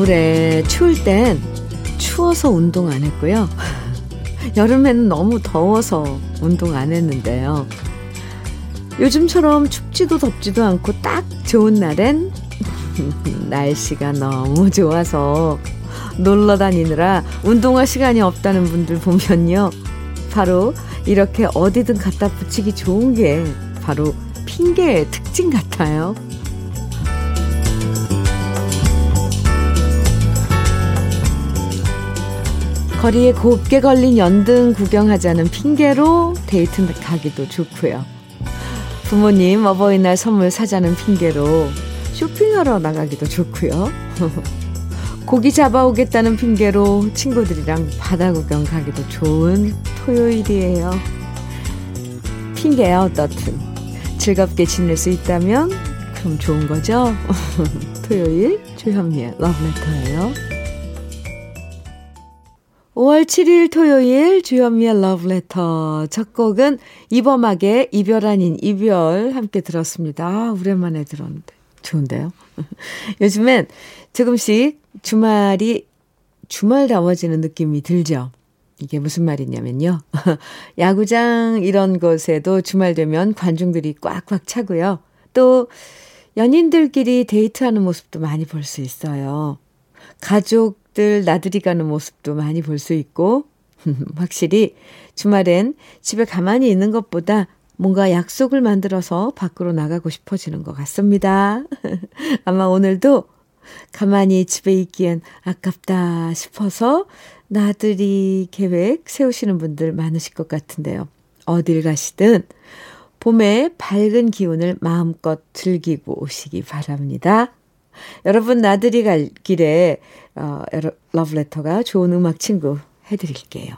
겨울에 추울 땐 추워서 운동 안 했고요. 여름에는 너무 더워서 운동 안 했는데요. 요즘처럼 춥지도 덥지도 않고 딱 좋은 날엔 날씨가 너무 좋아서 놀러 다니느라 운동할 시간이 없다는 분들 보면요. 바로 이렇게 어디든 갖다 붙이기 좋은 게 바로 핑계의 특징 같아요. 거리에 곱게 걸린 연등 구경하자는 핑계로 데이트 가기도 좋고요. 부모님 어버이날 선물 사자는 핑계로 쇼핑하러 나가기도 좋고요. 고기 잡아오겠다는 핑계로 친구들이랑 바다 구경 가기도 좋은 토요일이에요. 핑계야 어떻든 즐겁게 지낼 수 있다면 그럼 좋은 거죠. 토요일 조현미의 러브레터예요. 5월 7일 토요일 주현미의 러브레터 첫 곡은 이범학의 이별 아닌 이별 함께 들었습니다. 아, 오랜만에 들었는데 좋은데요. 요즘엔 조금씩 주말이 주말다워지는 느낌이 들죠. 이게 무슨 말이냐면요. 야구장 이런 곳에도 주말 되면 관중들이 꽉꽉 차고요. 또 연인들끼리 데이트하는 모습도 많이 볼 수 있어요. 가족 들 나들이 가는 모습도 많이 볼 수 있고, 확실히 주말엔 집에 가만히 있는 것보다 뭔가 약속을 만들어서 밖으로 나가고 싶어지는 것 같습니다. 아마 오늘도 가만히 집에 있기엔 아깝다 싶어서 나들이 계획 세우시는 분들 많으실 것 같은데요. 어딜 가시든 봄의 밝은 기운을 마음껏 즐기고 오시기 바랍니다. 여러분 나들이 갈 길에 어, 러브레터가 좋은 음악 친구 해드릴게요.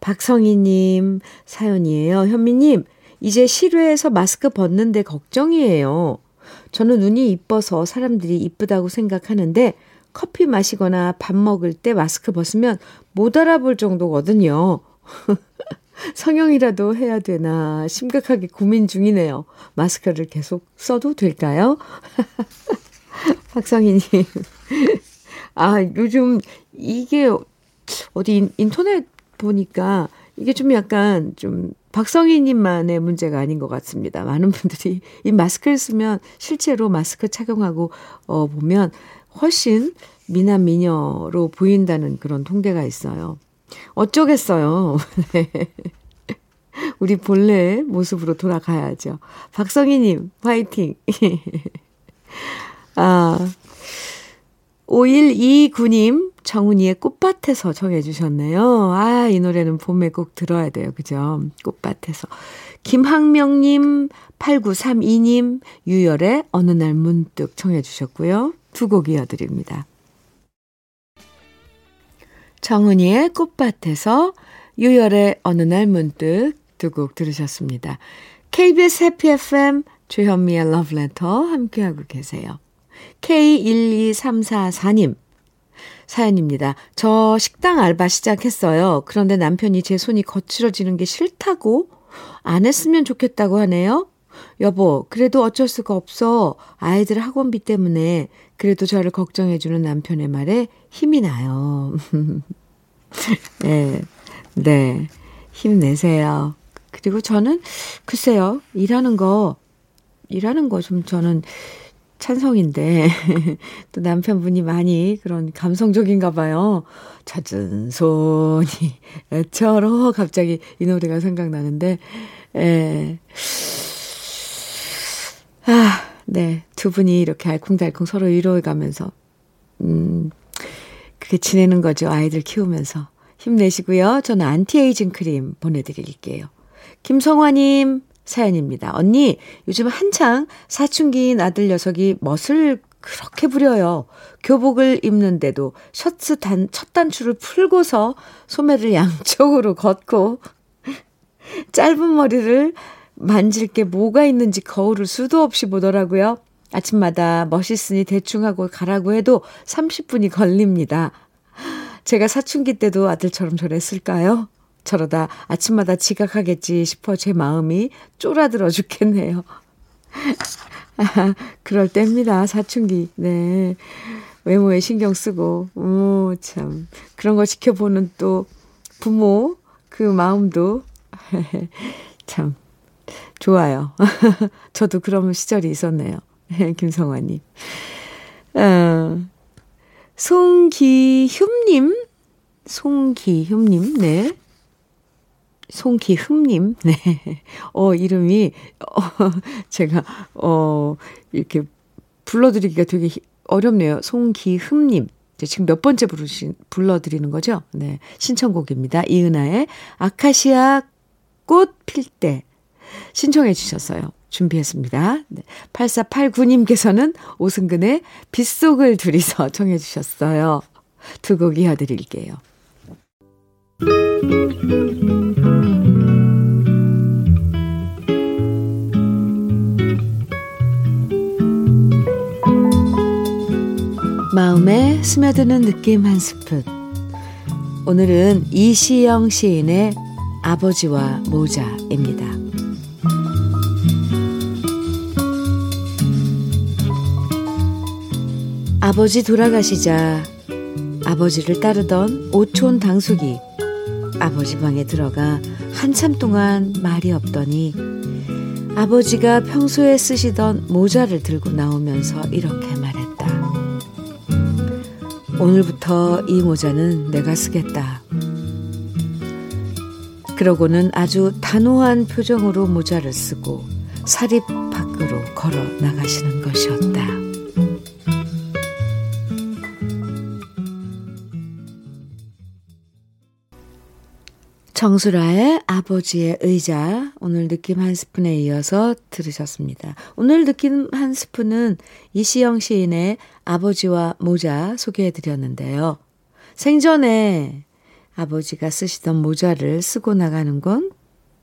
박성희님 사연이에요. 현미님 이제 실외에서 마스크 벗는데 걱정이에요. 저는 눈이 이뻐서 사람들이 이쁘다고 생각하는데 커피 마시거나 밥 먹을 때 마스크 벗으면 못 알아볼 정도거든요. 성형이라도 해야 되나 심각하게 고민 중이네요. 마스크를 계속 써도 될까요? 박성희님. 아, 요즘 이게 어디 인터넷 보니까 이게 좀 약간 좀 박성희님만의 문제가 아닌 것 같습니다. 많은 분들이 이 마스크를 쓰면 실제로 마스크 착용하고 어, 보면 훨씬 미남 미녀로 보인다는 그런 통계가 있어요. 어쩌겠어요. 네. 우리 본래 모습으로 돌아가야죠. 박성희님, 화이팅! 아, 5129님, 정은이의 꽃밭에서 정해주셨네요. 아, 이 노래는 봄에 꼭 들어야 돼요. 그죠? 꽃밭에서. 김학명님, 8932님, 유열의 어느 날 문득 청해주셨고요. 두 곡 이어드립니다. 정은이의 꽃밭에서 유열의 어느 날 문득 두 곡 들으셨습니다. KBS 해피 FM 조현미의 러브레터 함께하고 계세요. K12344님 사연입니다. 저 식당 알바 시작했어요. 그런데 남편이 제 손이 거칠어지는 게 싫다고 안 했으면 좋겠다고 하네요. 여보, 그래도 어쩔 수가 없어. 아이들 학원비 때문에 그래도 저를 걱정해주는 남편의 말에 힘이 나요. 네, 네. 힘내세요. 그리고 저는, 글쎄요, 일하는 거, 일하는 거 좀 저는 찬성인데, 또 남편분이 많이 그런 감성적인가 봐요. 젖은 손이 애처로 갑자기 이 노래가 생각나는데, 에, 아, 네. 두 분이 이렇게 알콩달콩 서로 위로해 가면서, 음, 그렇게 지내는 거죠. 아이들 키우면서. 힘내시고요. 저는 안티에이징 크림 보내드릴게요. 김성화님 사연입니다. 언니, 요즘 한창 사춘기인 아들 녀석이 멋을 그렇게 부려요. 교복을 입는데도 셔츠 단, 첫 단추를 풀고서 소매를 양쪽으로 걷고 짧은 머리를 만질 게 뭐가 있는지 거울을 수도 없이 보더라고요. 아침마다 멋있으니 대충 하고 가라고 해도 30분이 걸립니다. 제가 사춘기 때도 아들처럼 저랬을까요? 저러다 아침마다 지각하겠지 싶어 제 마음이 쫄아들어 죽겠네요. 아, 그럴 때입니다. 사춘기. 네. 외모에 신경 쓰고, 오, 참. 그런 걸 지켜보는 또 부모 그 마음도 참 좋아요. 저도 그런 시절이 있었네요. 김성환님. 어, 송기흠님, 송기흠님, 네. 송기흠님, 네. 어, 이름이, 어, 제가, 어, 이렇게 불러드리기가 되게 어렵네요. 송기흠님. 지금 몇 번째 부르신, 불러드리는 거죠? 네. 신청곡입니다. 이은아의 아카시아 꽃 필 때. 신청해 주셨어요. 준비했습니다. 네. 8489님께서는 오승근의 빗속을 둘이서 청해 주셨어요. 두 곡 이어드릴게요. 마음에 스며드는 느낌 한 스푼. 오늘은 이시영 시인의 아버지와 모자입니다. 아버지 돌아가시자 아버지를 따르던 오촌 당숙이 아버지 방에 들어가 한참 동안 말이 없더니 아버지가 평소에 쓰시던 모자를 들고 나오면서 이렇게 말했다. 오늘부터 이 모자는 내가 쓰겠다. 그러고는 아주 단호한 표정으로 모자를 쓰고 사립 밖으로 걸어 나가시는 것이었다. 정수라의 아버지의 의자 오늘 느낌 한 스푼에 이어서 들으셨습니다. 오늘 느낌 한 스푼은 이시영 시인의 아버지와 모자 소개해 드렸는데요. 생전에 아버지가 쓰시던 모자를 쓰고 나가는 건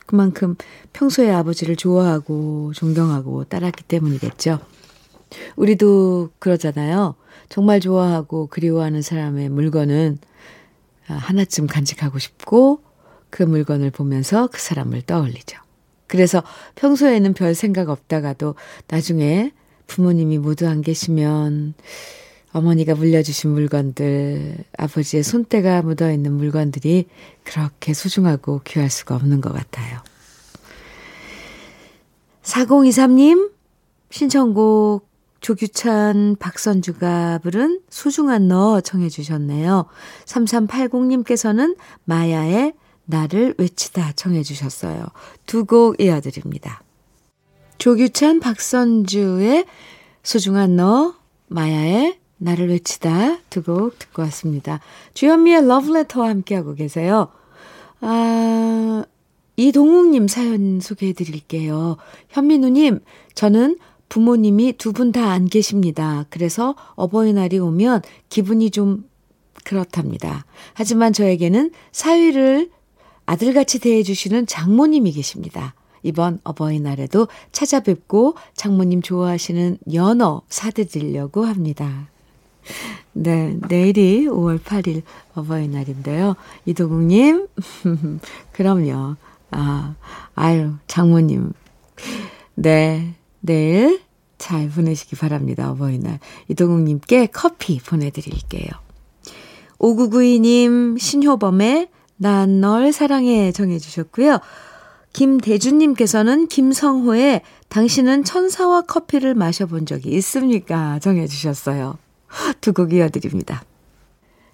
그만큼 평소에 아버지를 좋아하고 존경하고 따랐기 때문이겠죠. 우리도 그러잖아요. 정말 좋아하고 그리워하는 사람의 물건은 하나쯤 간직하고 싶고 그 물건을 보면서 그 사람을 떠올리죠. 그래서 평소에는 별 생각 없다가도 나중에 부모님이 모두 안 계시면 어머니가 물려주신 물건들, 아버지의 손때가 묻어 있는 물건들이 그렇게 소중하고 귀할 수가 없는 것 같아요. 4023님, 신청곡 조규찬, 박선주가 부른 소중한 너 청해 주셨네요. 3380님께서는 마야의 나를 외치다 청해 주셨어요. 두 곡 이어드립니다. 조규찬, 박선주의 소중한 너, 마야의 나를 외치다 두 곡 듣고 왔습니다. 주현미의 러브레터와 함께하고 계세요. 아, 이동욱님 사연 소개해 드릴게요. 현민우님, 저는 부모님이 두 분 다 안 계십니다. 그래서 어버이날이 오면 기분이 좀 그렇답니다. 하지만 저에게는 사위를 아들같이 대해주시는 장모님이 계십니다. 이번 어버이날에도 찾아뵙고 장모님 좋아하시는 연어 사드리려고 합니다. 네, 내일이 5월 8일 어버이날인데요. 이도국님, 그럼요. 아, 아유, 장모님. 네, 내일 잘 보내시기 바랍니다. 어버이날. 이도국님께 커피 보내드릴게요. 5992님, 신효범의 난 널 사랑해 정해 주셨고요. 김대준님께서는 김성호의 당신은 천사와 커피를 마셔본 적이 있습니까? 정해 주셨어요. 두 곡 이어드립니다.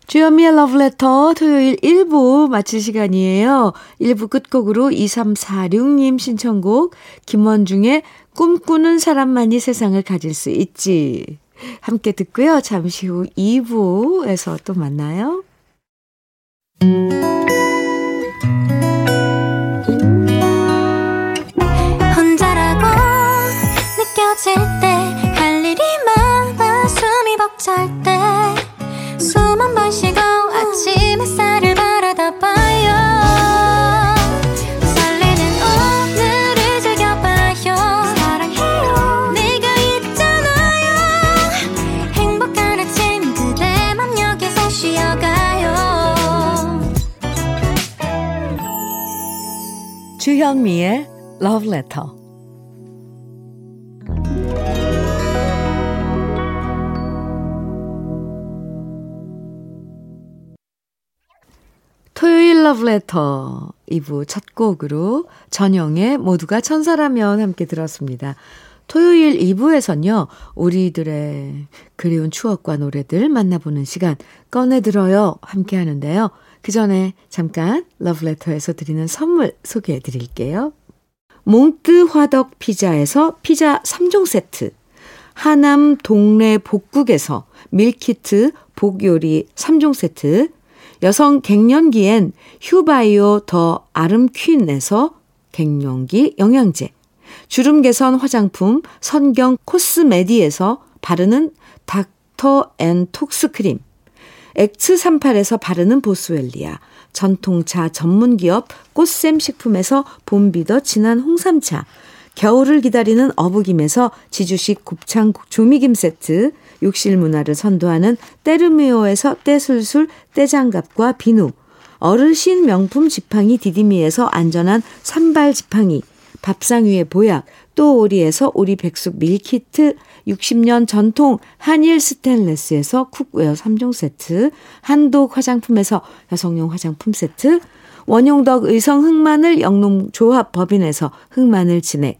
주현미의 러브레터 토요일 1부 마칠 시간이에요. 1부 끝곡으로 2346님 신청곡 김원중의 꿈꾸는 사람만이 세상을 가질 수 있지. 함께 듣고요. 잠시 후 2부에서 또 만나요. 느껴질 때 할 일이 많아 숨이 벅찰 때 숨 한 번 쉬고 아침 햇살을 주현미의 Love Letter. 토요일 Love Letter 2부 첫 곡으로 전영의 모두가 천사라면 함께 들었습니다. 토요일 2부에서는요, 우리들의 그리운 추억과 노래들 만나보는 시간 꺼내들어요 함께 하는데요. 그 전에 잠깐 러브레터에서 드리는 선물 소개해 드릴게요. 몽뜨 화덕 피자에서 피자 3종 세트, 하남 동네 복국에서 밀키트 복요리 3종 세트, 여성 갱년기엔 휴바이오 더 아름퀸에서 갱년기 영양제, 주름 개선 화장품 선경 코스메디에서 바르는 닥터 앤 톡스 크림, 엑츠38에서 바르는 보스웰리아, 전통차 전문기업 꽃샘 식품에서 봄비더 진한 홍삼차, 겨울을 기다리는 어부김에서 지주식 곱창 조미김 세트, 욕실 문화를 선도하는 때르미오에서 떼술술 떼장갑과 비누, 어르신 명품 지팡이 디디미에서 안전한 산발 지팡이, 밥상 위의 보약, 또 오리에서 오리 백숙 meal kit, 60년 전통 한일 스텐레스에서 cookware 3종 세트, 한독 화장품에서 여성용 화장품 세트, 원용덕 의성 흑마늘 영농조합 법인에서 흑마늘 진액,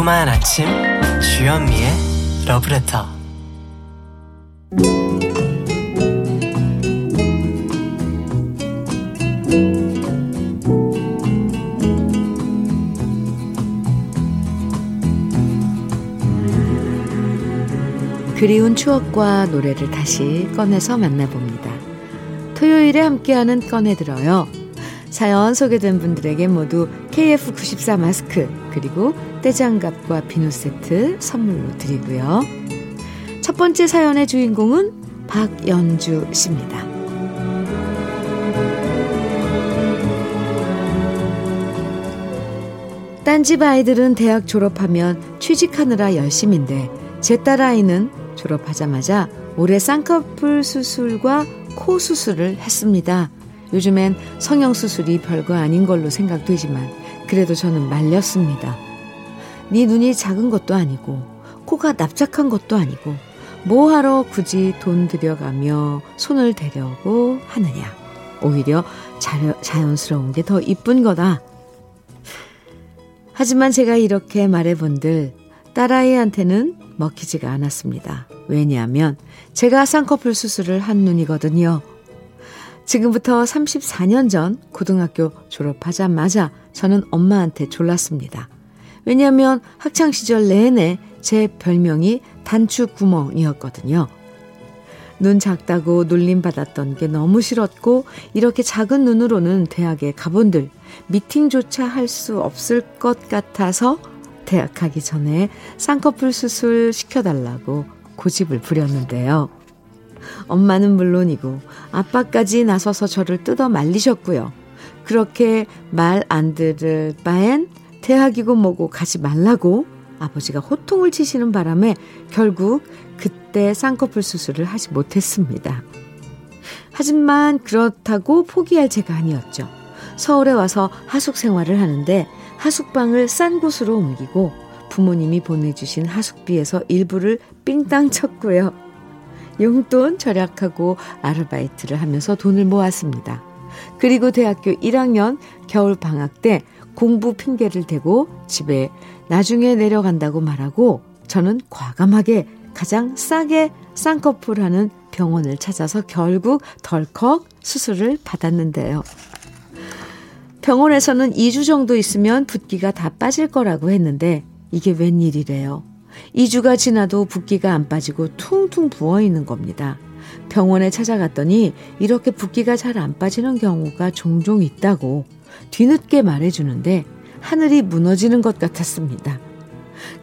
달콤한 아침 주현미의 러브레터 그리운 추억과 노래를 다시 꺼내서 만나봅니다. 토요일에 함께하는 꺼내들어요. 사연 소개된 분들에게 모두 KF94 마스크 그리고 떼장갑과 비누 세트 선물로 드리고요. 첫 번째 사연의 주인공은 박연주 씨입니다. 딴집 아이들은 대학 졸업하면 취직하느라 열심인데 제 딸아이는 졸업하자마자 올해 쌍꺼풀 수술과 코 수술을 했습니다. 요즘엔 성형수술이 별거 아닌 걸로 생각되지만 그래도 저는 말렸습니다. 네 눈이 작은 것도 아니고 코가 납작한 것도 아니고 뭐하러 굳이 돈 들여가며 손을 대려고 하느냐. 오히려 자연스러운 게 더 이쁜 거다. 하지만 제가 이렇게 말해본들 딸아이한테는 먹히지가 않았습니다. 왜냐하면 제가 쌍꺼풀 수술을 한 눈이거든요. 지금부터 34년 전 고등학교 졸업하자마자 저는 엄마한테 졸랐습니다. 왜냐하면 학창 시절 내내 제 별명이 단추구멍이었거든요. 눈 작다고 놀림받았던 게 너무 싫었고 이렇게 작은 눈으로는 대학에 가본들 미팅조차 할 수 없을 것 같아서 대학 가기 전에 쌍꺼풀 수술 시켜달라고 고집을 부렸는데요. 엄마는 물론이고 아빠까지 나서서 저를 뜯어 말리셨고요. 그렇게 말 안 들을 바엔 대학이고 뭐고 가지 말라고 아버지가 호통을 치시는 바람에 결국 그때 쌍꺼풀 수술을 하지 못했습니다. 하지만 그렇다고 포기할 제가 아니었죠. 서울에 와서 하숙 생활을 하는데 하숙방을 싼 곳으로 옮기고 부모님이 보내주신 하숙비에서 일부를 삥땅 쳤고요. 용돈 절약하고 아르바이트를 하면서 돈을 모았습니다. 그리고 대학교 1학년 겨울 방학 때 공부 핑계를 대고 집에 나중에 내려간다고 말하고 저는 과감하게 가장 싸게 쌍꺼풀 하는 병원을 찾아서 결국 덜컥 수술을 받았는데요. 병원에서는 2주 정도 있으면 붓기가 다 빠질 거라고 했는데 이게 웬일이래요. 2주가 지나도 붓기가 안 빠지고 퉁퉁 부어 있는 겁니다. 병원에 찾아갔더니 이렇게 붓기가 잘 안 빠지는 경우가 종종 있다고 뒤늦게 말해주는데 하늘이 무너지는 것 같았습니다.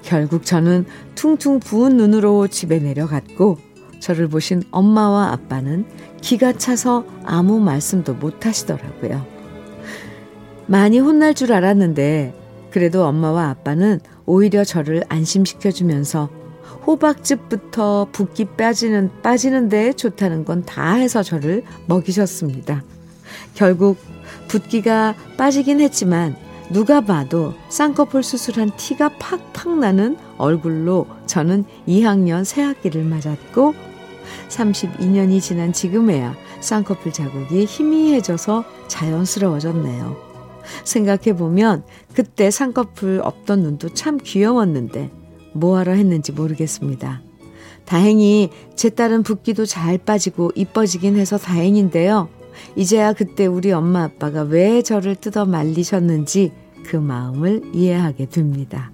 결국 저는 퉁퉁 부은 눈으로 집에 내려갔고 저를 보신 엄마와 아빠는 기가 차서 아무 말씀도 못 하시더라고요. 많이 혼날 줄 알았는데 그래도 엄마와 아빠는 오히려 저를 안심시켜주면서 호박즙부터 붓기 빠지는, 빠지는데 좋다는 건 다 해서 저를 먹이셨습니다. 결국 붓기가 빠지긴 했지만 누가 봐도 쌍꺼풀 수술한 티가 팍팍 나는 얼굴로 저는 2학년 새학기를 맞았고 32년이 지난 지금에야 쌍꺼풀 자국이 희미해져서 자연스러워졌네요. 생각해보면 그때 쌍꺼풀 없던 눈도 참 귀여웠는데 뭐하러 했는지 모르겠습니다. 다행히 제 딸은 붓기도 잘 빠지고 이뻐지긴 해서 다행인데요. 이제야 그때 우리 엄마 아빠가 왜 저를 뜯어 말리셨는지 그 마음을 이해하게 됩니다.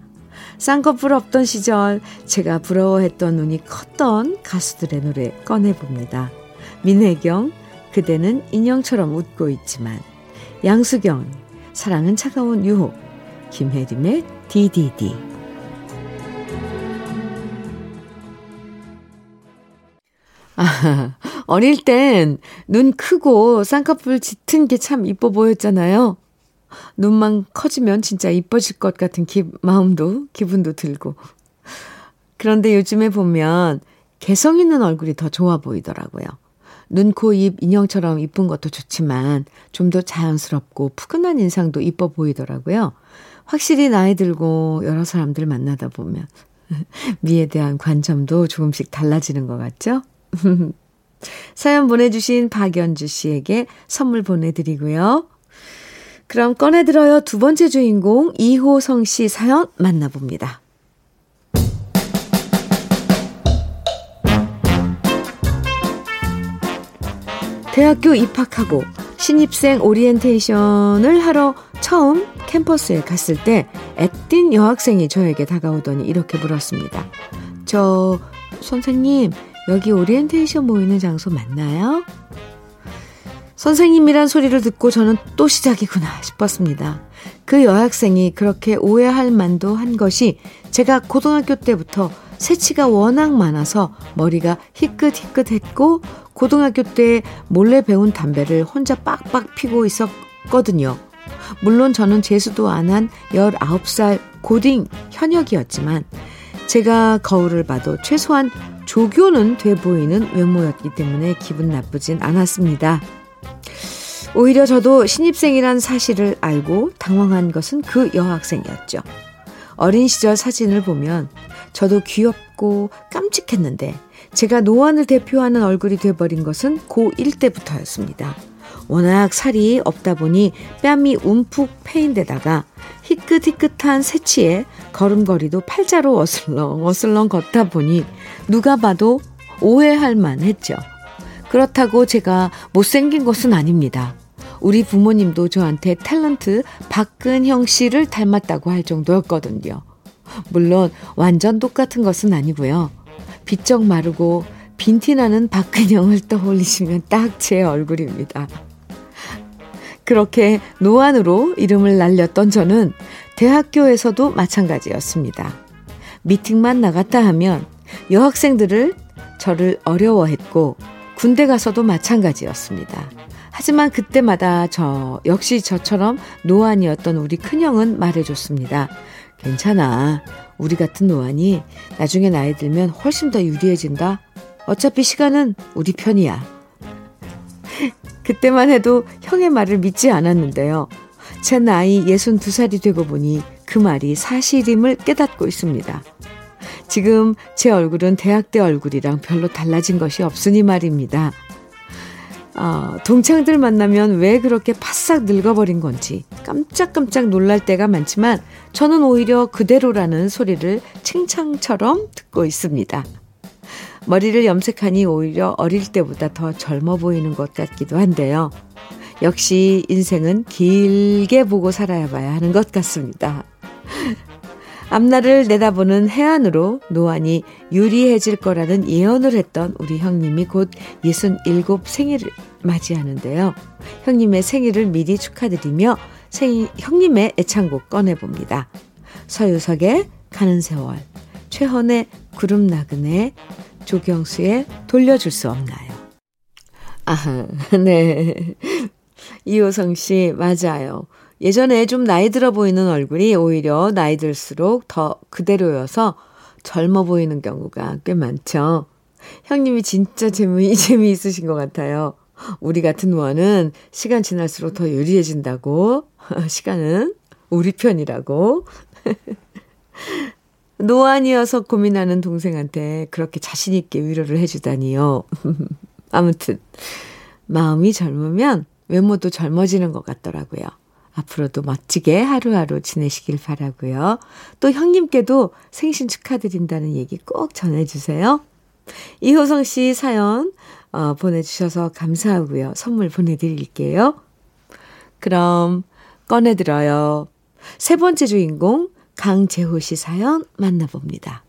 쌍꺼풀 없던 시절 제가 부러워했던 눈이 컸던 가수들의 노래 꺼내봅니다. 민혜경, 그대는 인형처럼 웃고 있지만, 양수경, 사랑은 차가운 유혹, 김혜림의 DDD. 아, 어릴 땐 눈 크고 쌍꺼풀 짙은 게 참 이뻐 보였잖아요. 눈만 커지면 진짜 이뻐질 것 같은 기, 마음도, 기분도 들고. 그런데 요즘에 보면 개성 있는 얼굴이 더 좋아 보이더라고요. 눈, 코, 입, 인형처럼 이쁜 것도 좋지만 좀 더 자연스럽고 푸근한 인상도 이뻐 보이더라고요. 확실히 나이 들고 여러 사람들 만나다 보면 미에 대한 관점도 조금씩 달라지는 것 같죠? 사연 보내주신 박연주 씨에게 선물 보내드리고요. 그럼 꺼내들어요. 두 번째 주인공 이호성 씨 사연 만나봅니다. 대학교 입학하고 신입생 오리엔테이션을 하러 처음 캠퍼스에 갔을 때 애띤 여학생이 저에게 다가오더니 이렇게 물었습니다. 저 선생님 여기 오리엔테이션 모이는 장소 맞나요? 선생님이란 소리를 듣고 저는 또 시작이구나 싶었습니다. 그 여학생이 그렇게 오해할 만도 한 것이 제가 고등학교 때부터 새치가 워낙 많아서 머리가 희끗희끗했고 고등학교 때 몰래 배운 담배를 혼자 빡빡 피고 있었거든요. 물론 저는 재수도 안 한 19살 고딩 현역이었지만 제가 거울을 봐도 최소한 조교는 돼 보이는 외모였기 때문에 기분 나쁘진 않았습니다. 오히려 저도 신입생이란 사실을 알고 당황한 것은 그 여학생이었죠. 어린 시절 사진을 보면 저도 귀엽고 깜찍했는데 제가 노안을 대표하는 얼굴이 돼버린 것은 고1 때부터였습니다. 워낙 살이 없다 보니 뺨이 움푹 패인 데다가 희끗희끗한 새치에 걸음걸이도 팔자로 어슬렁 어슬렁 걷다 보니 누가 봐도 오해할 만했죠. 그렇다고 제가 못생긴 것은 아닙니다. 우리 부모님도 저한테 탤런트 박근형 씨를 닮았다고 할 정도였거든요. 물론 완전 똑같은 것은 아니고요. 비쩍 마르고 빈티나는 박근형을 떠올리시면 딱 제 얼굴입니다. 그렇게 노안으로 이름을 날렸던 저는 대학교에서도 마찬가지였습니다. 미팅만 나갔다 하면 여학생들을 저를 어려워했고 군대 가서도 마찬가지였습니다. 하지만 그때마다 저 역시 저처럼 노안이었던 우리 큰형은 말해줬습니다. 괜찮아. 우리 같은 노안이 나중에 나이 들면 훨씬 더 유리해진다. 어차피 시간은 우리 편이야. 그때만 해도 형의 말을 믿지 않았는데요. 제 나이 62살이 되고 보니 그 말이 사실임을 깨닫고 있습니다. 지금 제 얼굴은 대학 때 얼굴이랑 별로 달라진 것이 없으니 말입니다. 아, 동창들 만나면 왜 그렇게 바싹 늙어버린 건지 깜짝깜짝 놀랄 때가 많지만 저는 오히려 그대로라는 소리를 칭찬처럼 듣고 있습니다. 머리를 염색하니 오히려 어릴 때보다 더 젊어 보이는 것 같기도 한데요. 역시 인생은 길게 보고 살아야 봐야 하는 것 같습니다. 앞날을 내다보는 해안으로 노안이 유리해질 거라는 예언을 했던 우리 형님이 곧 67 생일을 맞이하는데요. 형님의 생일을 미리 축하드리며 생일, 형님의 애창곡 꺼내봅니다. 서유석의 가는 세월 최헌의 구름 나그네 조경수의 돌려줄 수 없나요? 아, 네. 이호성 씨, 맞아요. 예전에 좀 나이 들어 보이는 얼굴이 오히려 나이 들수록 더 그대로여서 젊어 보이는 경우가 꽤 많죠. 형님이 진짜 재미, 재미있으신 것 같아요. 우리 같은 원은 시간 지날수록 더 유리해진다고. 시간은 우리 편이라고. 노안이어서 고민하는 동생한테 그렇게 자신있게 위로를 해주다니요. 아무튼, 마음이 젊으면 외모도 젊어지는 것 같더라고요. 앞으로도 멋지게 하루하루 지내시길 바라고요. 또 형님께도 생신 축하드린다는 얘기 꼭 전해주세요. 이호성 씨 사연 어, 보내주셔서 감사하고요. 선물 보내드릴게요. 그럼 꺼내들어요. 세 번째 주인공 강재호 씨 사연 만나봅니다.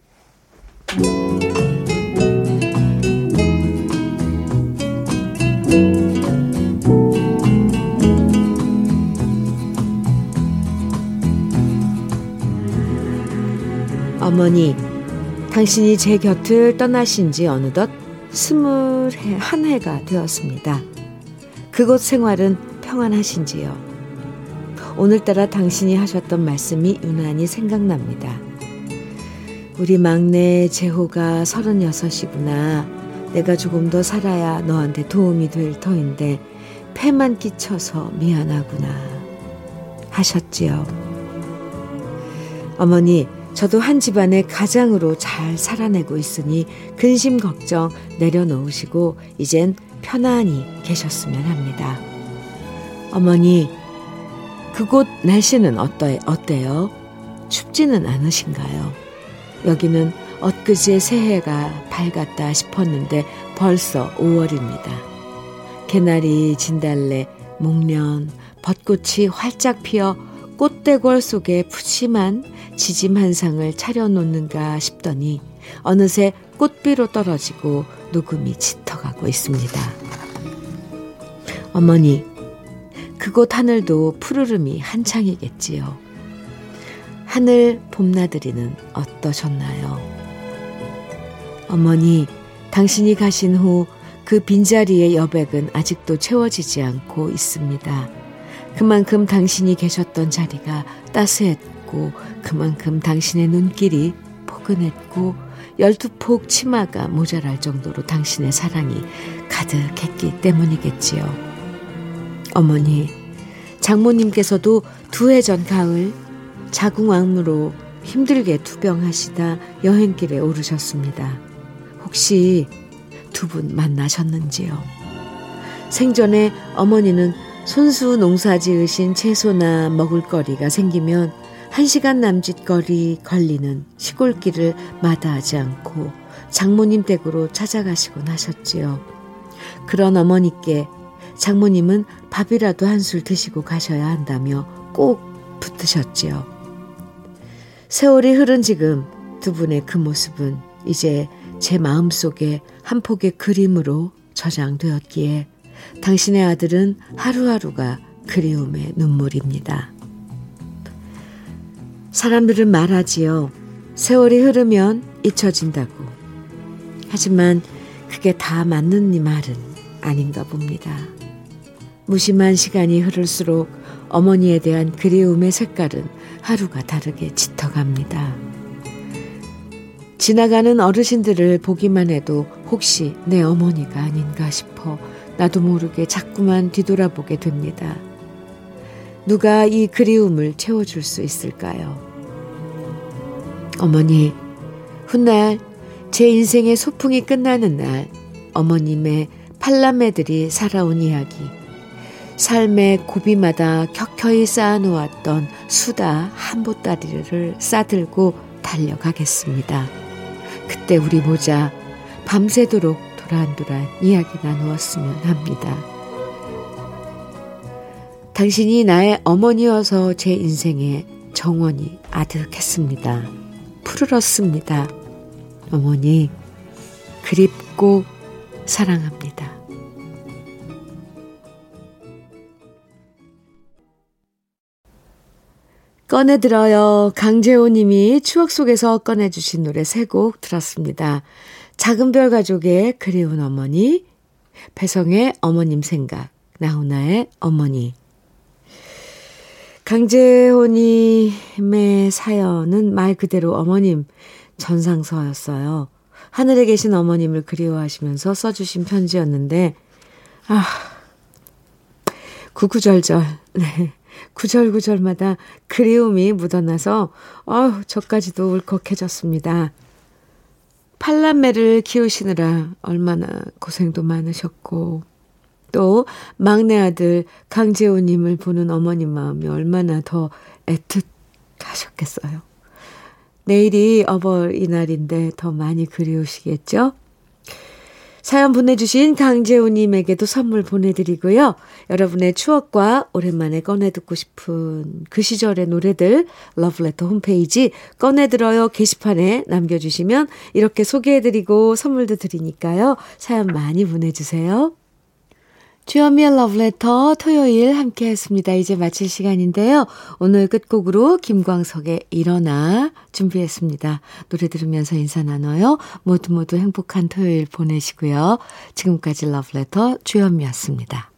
어머니, 당신이 제 곁을 떠나신 지 어느덧 스물 한 해가 되었습니다. 그곳 생활은 평안하신지요? 오늘따라 당신이 하셨던 말씀이 유난히 생각납니다. 우리 막내 재호가 서른여섯이구나. 내가 조금 더 살아야 너한테 도움이 될 터인데 폐만 끼쳐서 미안하구나. 하셨지요. 어머니, 저도 한 집안의 가장으로 잘 살아내고 있으니 근심 걱정 내려놓으시고 이젠 편안히 계셨으면 합니다. 어머니, 그곳 날씨는 어떠, 어때요? 춥지는 않으신가요? 여기는 엊그제 새해가 밝았다 싶었는데 벌써 5월입니다. 개나리, 진달래, 목련, 벚꽃이 활짝 피어 꽃대궐 속에 푸짐한 지짐 한 상을 차려놓는가 싶더니 어느새 꽃비로 떨어지고 녹음이 짙어가고 있습니다. 어머니, 그곳 하늘도 푸르름이 한창이겠지요. 하늘 봄나들이는 어떠셨나요? 어머니, 당신이 가신 후 그 빈자리의 여백은 아직도 채워지지 않고 있습니다. 그만큼 당신이 계셨던 자리가 따스했고, 그만큼 당신의 눈길이 포근했고, 열두 폭 치마가 모자랄 정도로 당신의 사랑이 가득했기 때문이겠지요. 어머니, 장모님께서도 두 해 전 가을 자궁왕무로 힘들게 투병하시다 여행길에 오르셨습니다. 혹시 두 분 만나셨는지요? 생전에 어머니는 손수 농사 지으신 채소나 먹을거리가 생기면 한 시간 남짓 거리 걸리는 시골길을 마다하지 않고 장모님 댁으로 찾아가시곤 하셨지요. 그런 어머니께 장모님은 밥이라도 한 술 드시고 가셔야 한다며 꼭 붙으셨지요. 세월이 흐른 지금 두 분의 그 모습은 이제 제 마음속에 한 폭의 그림으로 저장되었기에 당신의 아들은 하루하루가 그리움의 눈물입니다. 사람들은 말하지요. 세월이 흐르면 잊혀진다고. 하지만 그게 다 맞는 이 말은 아닌가 봅니다. 무심한 시간이 흐를수록 어머니에 대한 그리움의 색깔은 하루가 다르게 짙어갑니다. 지나가는 어르신들을 보기만 해도 혹시 내 어머니가 아닌가 싶어 나도 모르게 자꾸만 뒤돌아보게 됩니다. 누가 이 그리움을 채워줄 수 있을까요? 어머니, 훗날 제 인생의 소풍이 끝나는 날 어머님의 팔남매들이 살아온 이야기 삶의 고비마다 켜켜이 쌓아놓았던 수다 한 보따리를 싸들고 달려가겠습니다. 그때 우리 모자 밤새도록 도란도란 이야기 나누었으면 합니다. 당신이 나의 어머니여서 제 인생에 정원이 아득했습니다. 푸르렀습니다. 어머니, 그립고 사랑합니다. 꺼내들어요. 강재호 님이 추억 속에서 꺼내주신 노래 세 곡 들었습니다. 작은 별 가족의 그리운 어머니, 배성의 어머님 생각, 나훈아의 어머니. 강재호님의 사연은 말 그대로 어머님 전상서였어요. 하늘에 계신 어머님을 그리워하시면서 써주신 편지였는데, 아, 구구절절, 네. 구절구절마다 그리움이 묻어나서, 아우, 저까지도 울컥해졌습니다. 팔남매를 키우시느라 얼마나 고생도 많으셨고, 또 막내 아들 강재호님을 보는 어머님 마음이 얼마나 더 애틋하셨겠어요. 내일이 어버이날인데 더 많이 그리우시겠죠? 사연 보내주신 강재호님에게도 선물 보내드리고요. 여러분의 추억과 오랜만에 꺼내듣고 싶은 그 시절의 노래들 러브레터 홈페이지 꺼내들어요 게시판에 남겨주시면 이렇게 소개해드리고 선물도 드리니까요. 사연 많이 보내주세요. 주현미의 러브레터 토요일 함께 했습니다. 이제 마칠 시간인데요. 오늘 끝곡으로 김광석의 일어나 준비했습니다. 노래 들으면서 인사 나눠요. 모두 모두 행복한 토요일 보내시고요. 지금까지 러브레터 주현미였습니다.